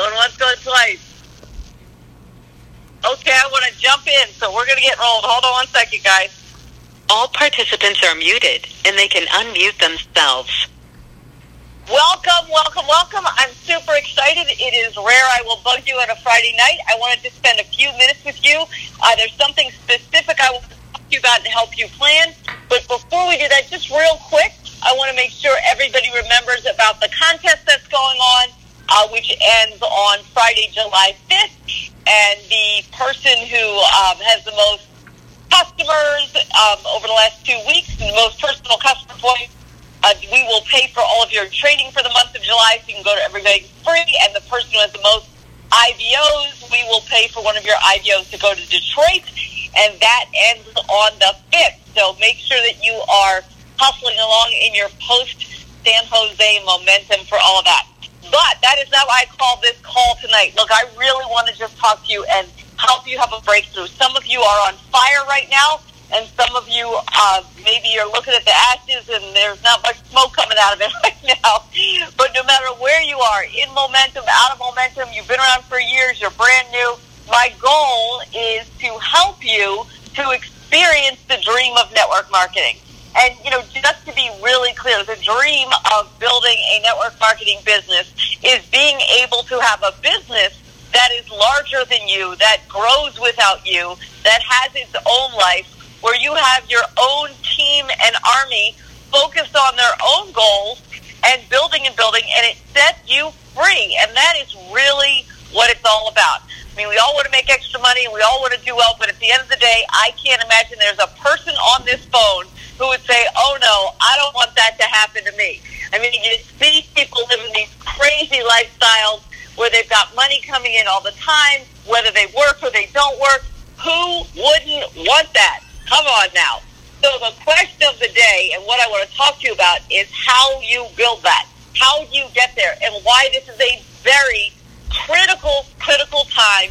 Going once, going twice. Okay, I want to jump in, so we're going to get rolled. Hold on one second, guys. All participants are muted and they can unmute themselves. Welcome, welcome, welcome. I'm super excited. It is rare I will bug you on a Friday night. I wanted to spend a few minutes with you. Uh, there's something specific I want to talk to you about and help you plan. But before we do that, just real quick, I want to make sure everybody remembers about the contest that's going on, uh, which ends on Friday, July 5th. And the person who um, has the most customers um, over the last two weeks, the most personal customer points, uh, we will pay for all of your training for the month of July, so you can go to Everything Free. And the person who has the most IBOs, we will pay for one of your IBOs to go to Detroit, and that ends on the 5th. So make sure that you are hustling along in your post San Jose momentum for all of that. But that is not why I called this call tonight. Look, I really want to just talk to you and help you have a breakthrough. Some of you are on fire right now and some of you uh, maybe you're looking at the ashes and there's not much smoke coming out of it right now. But no matter where you are, in momentum, out of momentum, you've been around for years, you're brand new. My goal is to help you to experience the dream of network marketing. And, you know, just to be really clear, the dream of building a network marketing business is being able to have a business that is larger than you, that grows without you, that has its own life, where you have your own team and army focused on their own goals and building and building, and it sets you free. And that is really what it's all about. I mean, we all want to make extra money we all want to do well, but at the end of the day, I can't imagine there's a person on this phone who would say, oh no, I don't want that to happen to me. I mean, you see people living these crazy lifestyles where they've got money coming in all the time, whether they work or they don't work. Who wouldn't want that? Come on now. So the question of the day and what I want to talk to you about is how you build that. How you get there and why this is a very critical, critical time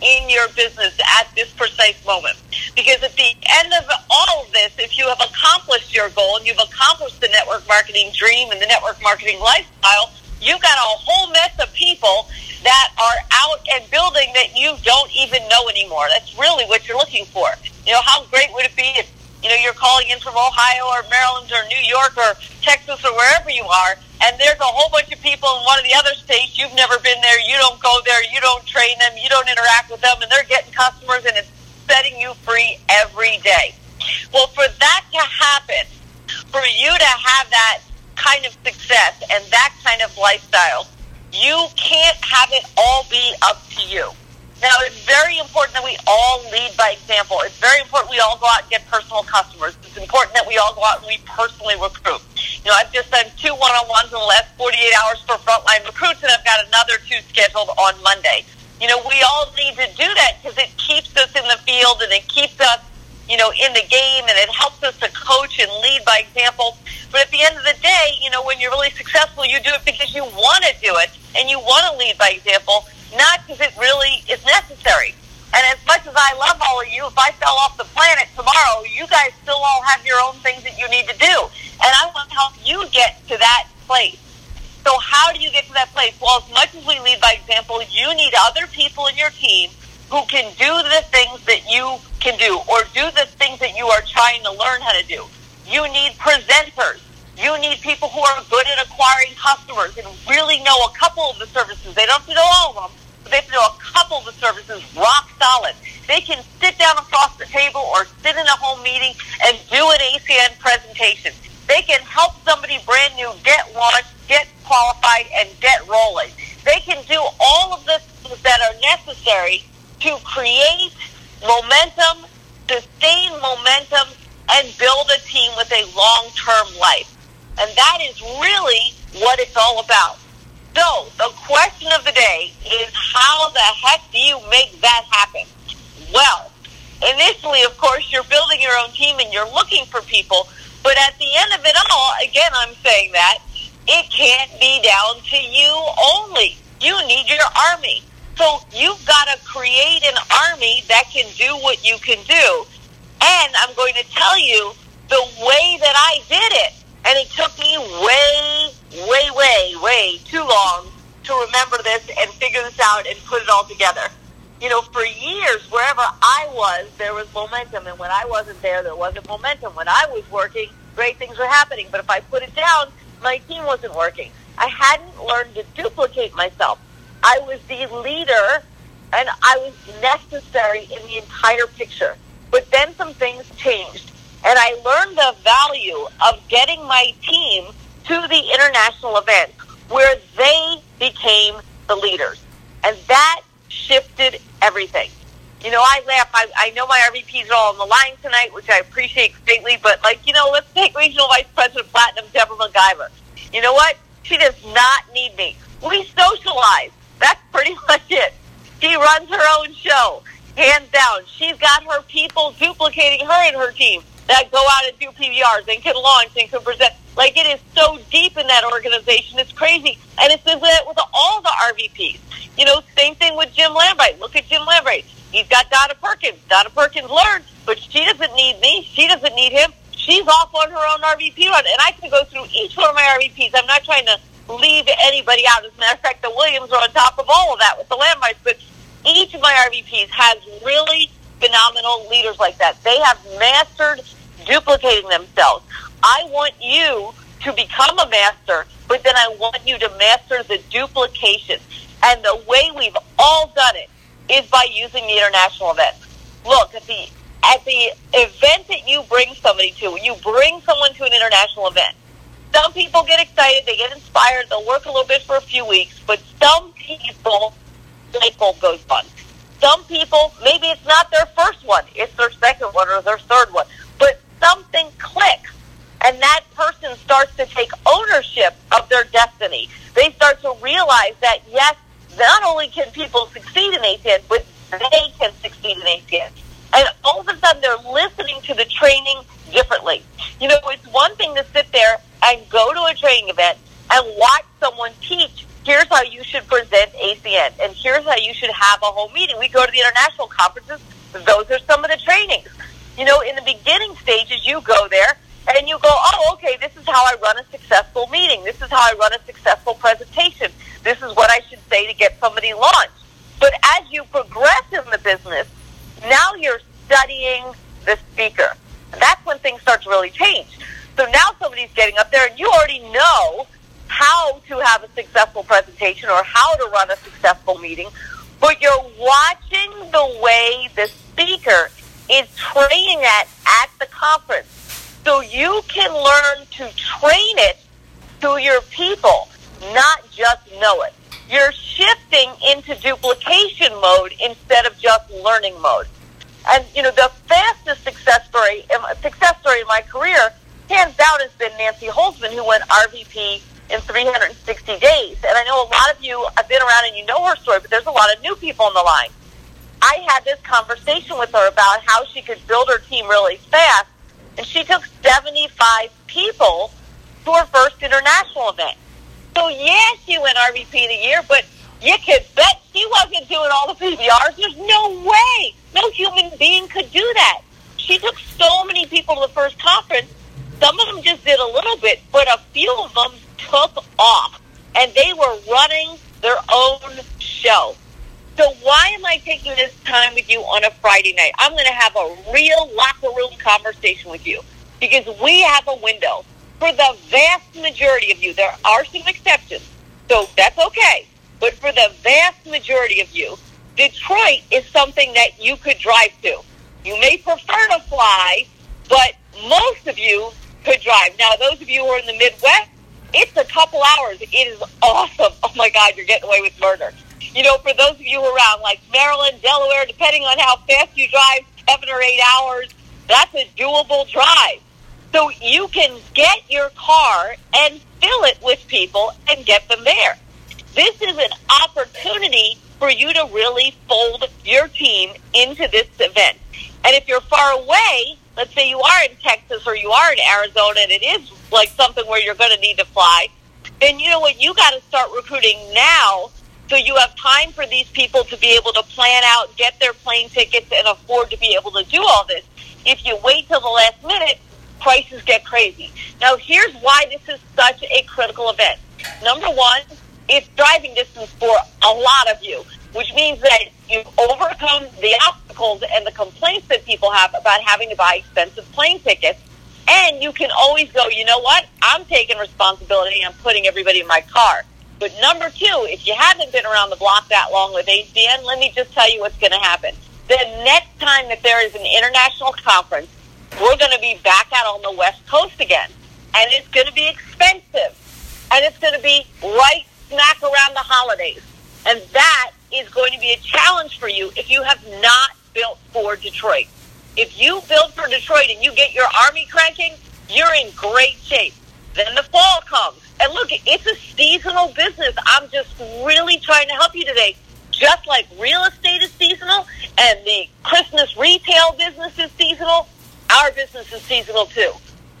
in your business at this precise moment. Because at the end of all of this, if you have accomplished your goal and you've accomplished the network marketing dream and the network marketing lifestyle, you've got a whole mess of people that are out and building that you don't even know anymore. That's really what you're looking for. You know, how great would it be if, you know, you're calling in from Ohio or Maryland or New York or Texas or wherever you are, and there's a whole bunch of people in one of the other states, you've never been there, you don't go there, you don't train them, you don't interact with them, and they're getting customers and it's setting you free every day. Well, for that to happen, for you to have that kind of success and that kind of lifestyle, you can't have it all be up to you. Now, it's very important that we all lead by example. It's very important we all go out and get personal customers. It's important that we all go out and we personally recruit. You know, I've just done two one-on-ones in the last 48 hours for frontline recruits, and I've got another two scheduled on Monday. You know, we all need to do that because it keeps us in the field and it keeps us, you know, in the game and it helps us to coach and lead by example. But at the end of the day, you know, when you're really successful, you do it because you want to do it and you want to lead by example not because it really is necessary. And as much as I love all of you, if I fell off the planet tomorrow, you guys still all have your own things that you need to do. And I want to help you get to that place. So how do you get to that place? Well, as much as we lead by example, you need other people in your team who can do the things that you can do or do the things that you are trying to learn how to do. You need presenters. You need people who are good at acquiring customers and really know a couple of the services. They don't have to know all of them, but they have to know a couple of the services rock solid. They can sit down across the table or sit in a home meeting and do an ACN presentation. They can help somebody brand new get launched, get qualified, and get rolling. They can do all of the things that are necessary to create momentum, sustain momentum, and build a team with a long-term life. And that is really what it's all about. So the question of the day is how the heck do you make that happen? Well, initially, of course, you're building your own team and you're looking for people. But at the end of it all, again, I'm saying that it can't be down to you only. You need your army. So you've got to create an army that can do what you can do. And I'm going to tell you the way that I did it. And it took me way, way, way, way too long to remember this and figure this out and put it all together. You know, for years, wherever I was, there was momentum, and when I wasn't there, there wasn't momentum. When I was working, great things were happening, but if I put it down, my team wasn't working. I hadn't learned to duplicate myself. I was the leader, and I was necessary in the entire picture. But then some things changed, and I learned the value of getting my team to the international event where they became the leaders. And that shifted everything. You know, I laugh. I, I know my RVPs are all on the line tonight, which I appreciate greatly. But, like, you know, let's take Regional Vice President Platinum Deborah MacGyver. You know what? She does not need me. We socialize. That's pretty much it. She runs her own show, hands down. She's got her people duplicating her and her team that go out and do PBRs and can launch and can present. Like it is so deep in that organization, it's crazy. And it's with all the RVPs. You know, same thing with Jim Lambright. Look at Jim Lambright. He's got Donna Perkins. Donna Perkins learned, but she doesn't need me. She doesn't need him. She's off on her own RVP run. And I can go through each one of my RVPs. I'm not trying to leave anybody out. As a matter of fact, the Williams are on top of all of that with the Lambrights. But each of my RVPs has really phenomenal leaders like that. They have mastered duplicating themselves. I want you to become a master, but then I want you to master the duplication. And the way we've all done it is by using the international event. Look, at the at the event that you bring somebody to, you bring someone to an international event. Some people get excited, they get inspired, they'll work a little bit for a few weeks, but some people, light bulb goes on. Some people, maybe it's not their first one, it's their second one or their third one, but something clicks and that person starts to take ownership of their destiny. They start to realize that yes, not only can people succeed in ACN, but they can succeed in ACN. And all of a sudden they're listening to the training differently. You know, it's one thing to sit there and go to a training event and watch someone teach here's how you should present ACN, and here's how you should have a whole meeting. We go to the international conferences, those are some of the trainings. You know, in the beginning stages, you go there and you go, oh, okay, this is how I run a successful meeting. This is how I run a successful presentation. This is what I should say to get somebody launched. But as you progress in the business, now you're studying the speaker. That's when things start to really change. So now somebody's getting up there and you already know how to have a successful presentation or how to run a successful meeting, but you're watching the way the speaker is training that at the conference. So you can learn to train it to your people, not just know it. You're shifting into duplication mode instead of just learning mode. And you know, the fastest success story, success story in my career, hands down, has been Nancy Holzman, who went RVP in 360 days. And I know a lot of you have been around and you know her story, but there's a lot of new people on the line. I had this conversation with her about how she could build her team really fast, and she took 75 people to her first international event. So, yeah, she went RVP the year, but you could bet she wasn't doing all the PBRs. There's no way. No human being could do that. She took so many people to the first conference. Some of them just did a little bit, but a few of them took off, and they were running their own show. So why am I taking this time with you on a Friday night? I'm going to have a real locker room conversation with you because we have a window. For the vast majority of you, there are some exceptions, so that's okay. But for the vast majority of you, Detroit is something that you could drive to. You may prefer to fly, but most of you drive. Now, those of you who are in the Midwest, it's a couple hours. It is awesome. Oh my God, you're getting away with murder you know, for those of you around like Maryland, Delaware, depending on how fast you drive, seven or eight hours, that's a doable drive. So you can get your car and fill it with people and get them there. This is an opportunity for you to really fold your team into this event. And if you're far away, let's say you are in Texas or you are in Arizona and it is like something where you're going to need to fly, then you know what? You got to start recruiting now so you have time for these people to be able to plan out, get their plane tickets, and afford to be able to do all this. If you wait till the last minute, prices get crazy. Now, here's why this is such a critical event. Number one, it's driving distance for a lot of you, which means that you've overcome the obstacles and the complaints that people have about having to buy expensive plane tickets. And you can always go, you know what? I'm taking responsibility. I'm putting everybody in my car. But number two, if you haven't been around the block that long with ACN, let me just tell you what's going to happen. The next time that there is an international conference, we're going to be back out on the West Coast again. And it's going to be expensive. And it's going to be right smack around the holidays. And that is going to be a challenge for you if you have not built for Detroit. If you build for Detroit and you get your army cranking, you're in great shape. Then the fall comes. And look, it's a seasonal business. I'm just really trying to help you today. Just like real estate is seasonal and the Christmas retail business is seasonal, our business is seasonal too.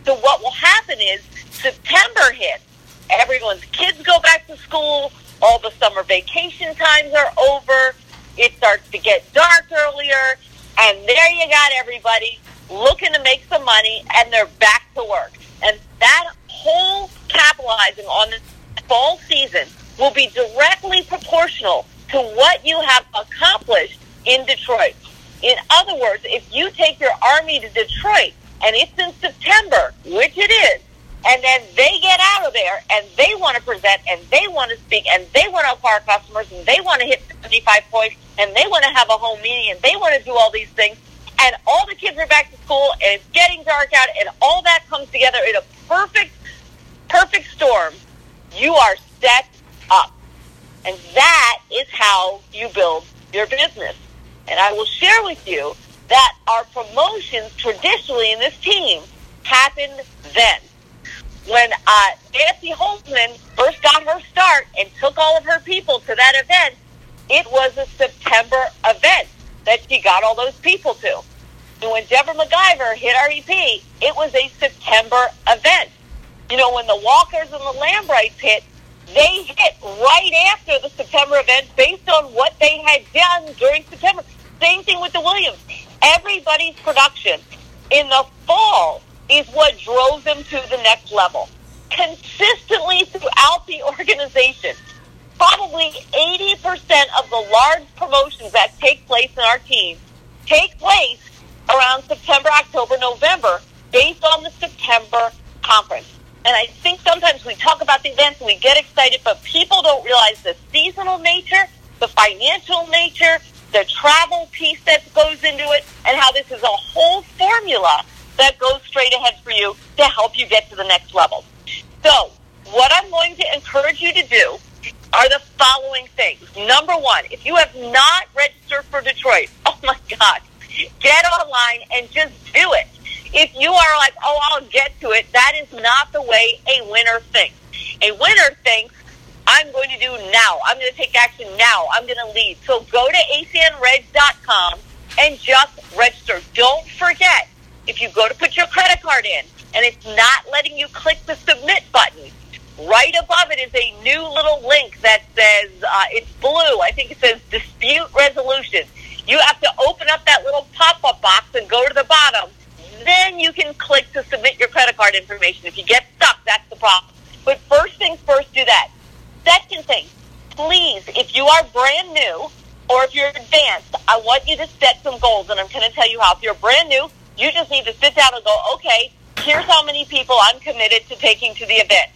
So what will happen is September hits, everyone's kids go back to school, all the summer vacation times are over, it starts to get dark earlier, and there you got everybody looking to make some money, and they're back to work. And that whole capitalizing on the fall season will be directly proportional to what you have accomplished in Detroit. In other words, if you take your army to Detroit and it's in September, which it is, and then they get out of there and they want to present and they want to speak and they want to acquire customers and they want to hit 75 points and they want to have a home meeting and they want to do all these things and all the kids are back to school and it's getting dark out and all that comes together in a perfect, perfect storm, you are set up. And that is how you build your business. And I will share with you that our promotions traditionally in this team happened then. When uh, Nancy Holzman first got her start and took all of her people to that event, it was a September event that she got all those people to. And when Deborah McIver hit RVP, it was a September event. You know, when the Walkers and the Lambrights hit, they hit right after the September event based on what they had done during September. Same thing with the Williams. Everybody's production in the fall is what drove them to the next level. Consistently throughout the organization, probably 80% of the large promotions that take place in our team take place around September, October, November based on the September conference. And I think sometimes we talk about the events and we get excited, but people don't realize the seasonal nature, the financial nature, the travel piece that goes into it, and how this is a whole formula that goes straight ahead for you to help you get to the next level. So, what I'm going to encourage you to do are the following things. Number one, if you have not registered for Detroit, oh my God, get online and just do it. If you are like, oh, I'll get to it, that is not the way a winner thinks. A winner thinks, I'm going to do now. I'm going to take action now. I'm going to lead. So go to acnreg.com and just register. Don't forget, if you go to put your credit card in and it's not letting you click the submit button, right above it is a new little link that says, uh, it's blue. I think it says dispute resolution. You have to open up that little pop-up box and go to the bottom. Then you can click to submit your credit card information. If you get stuck, that's the problem. But first things first, do that. Second thing, please, if you are brand new or if you're advanced, I want you to set some goals, and I'm going to tell you how. If you're brand new, you just need to sit down and go, okay, here's how many people I'm committed to taking to the event.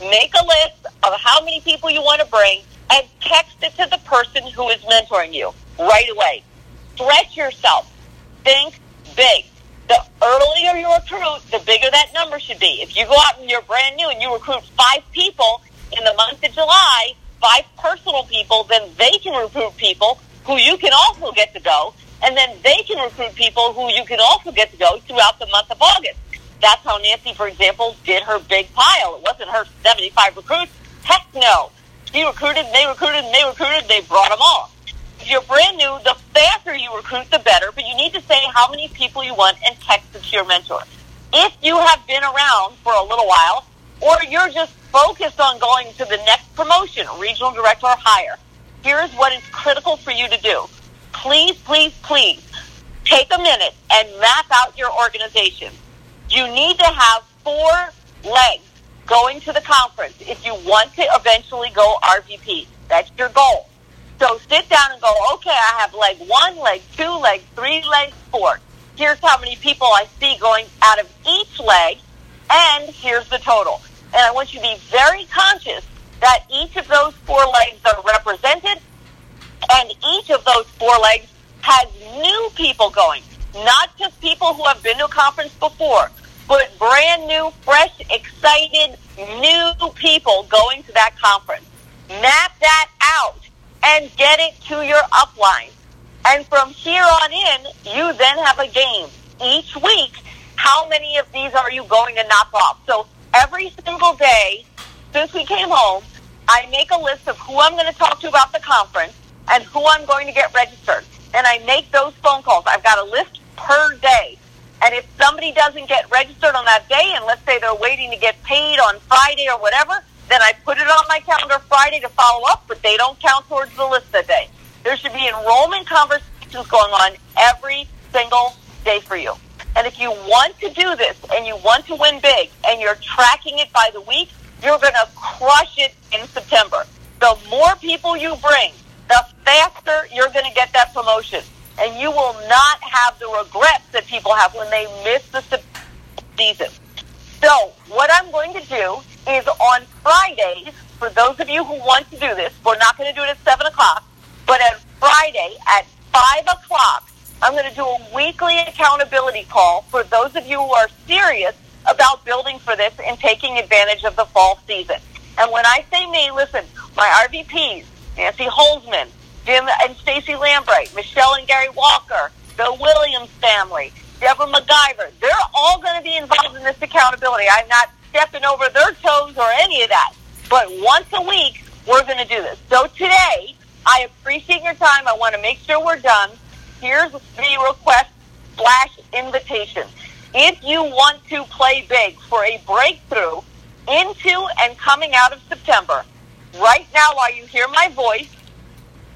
Make a list of how many people you want to bring and text it to the person who is mentoring you right away. Stretch yourself. Think big. The earlier you recruit, the bigger that number should be. If you go out and you're brand new and you recruit five people in the month of July, five personal people, then they can recruit people who you can also get to go, and then they can recruit people who you can also get to go throughout the month of August. That's how Nancy, for example, did her big pile. It wasn't her 75 recruits. Heck no. She recruited, they recruited, and they recruited, they brought them all. If you're brand new, the faster you recruit, the better, but you need to say how many people you want and text it to your mentor. If you have been around for a little while, or you're just focused on going to the next promotion, regional director or higher, here's what is critical for you to do. Please, please, please take a minute and map out your organization. You need to have four legs going to the conference if you want to eventually go RVP. That's your goal. So sit down and go, okay, I have leg one, leg two, leg three, leg four. Here's how many people I see going out of each leg, and here's the total. And I want you to be very conscious that each of those four legs are represented, and each of those four legs has new people going. Not just people who have been to a conference before, but brand new, fresh, excited, new people going to that conference. Map that out and get it to your upline. And from here on in, you then have a game. Each week, how many of these are you going to knock off? So every single day since we came home, I make a list of who I'm going to talk to about the conference and who I'm going to get registered. And I make those phone calls. I've got a list per day. And if somebody doesn't get registered on that day, and let's say they're waiting to get paid on Friday or whatever, then I put it on my calendar Friday to follow up, but they don't count towards the list that day. There should be enrollment conversations going on every single day for you. And if you want to do this and you want to win big and you're tracking it by the week, you're going to crush it in September. The more people you bring, the faster you're going to get that promotion. And you will not have the regrets that people have when they miss the season. So what I'm going to do is on Fridays, for those of you who want to do this, we're not going to do it at 7 o'clock, but on Friday at 5 o'clock, I'm going to do a weekly accountability call for those of you who are serious about building for this and taking advantage of the fall season. And when I say me, listen, my RVPs, Nancy Holzman, Jim and Stacy Lambright, Michelle and Gary Walker, the Williams family, Deborah McGyver, they're all going to be involved in this accountability. I'm not stepping over their toes or any of that. But once a week, we're going to do this. So today, I appreciate your time. I want to make sure we're done. Here's the request slash invitation. If you want to play big for a breakthrough into and coming out of September, right now while you hear my voice,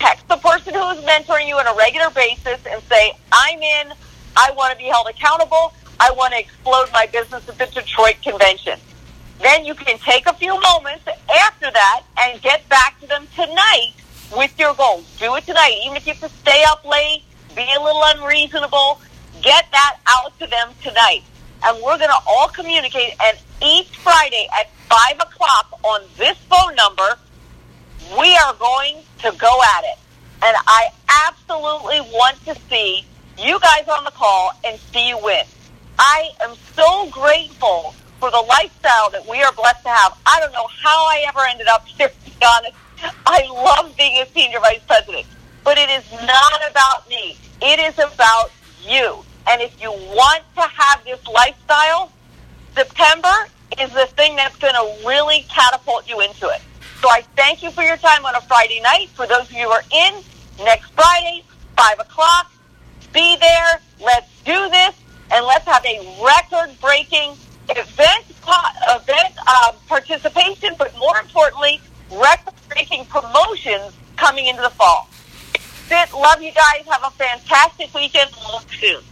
text the person who is mentoring you on a regular basis and say, I'm in, I want to be held accountable, I want to explode my business at the Detroit convention. Then you can take a few moments after that and get back to them tonight with your goals. Do it tonight. Even if you have to stay up late, be a little unreasonable, get that out to them tonight. And we're going to all communicate. And each Friday at 5 o'clock on this phone number, we are going to go at it. And I absolutely want to see you guys on the call and see you win. I am so grateful for the lifestyle that we are blessed to have. I don't know how I ever ended up here, to be honest. I love being a senior vice president. But it is not about me. It is about you. And if you want to have this lifestyle, September is the thing that's going to really catapult you into it. So I thank you for your time on a Friday night. For those of you who are in, next Friday, 5 o'clock, be there. Let's do this. And let's have a record-breaking event, event uh, participation, but more importantly, record-breaking promotions coming into the fall. Love you guys. Have a fantastic weekend. We'll soon.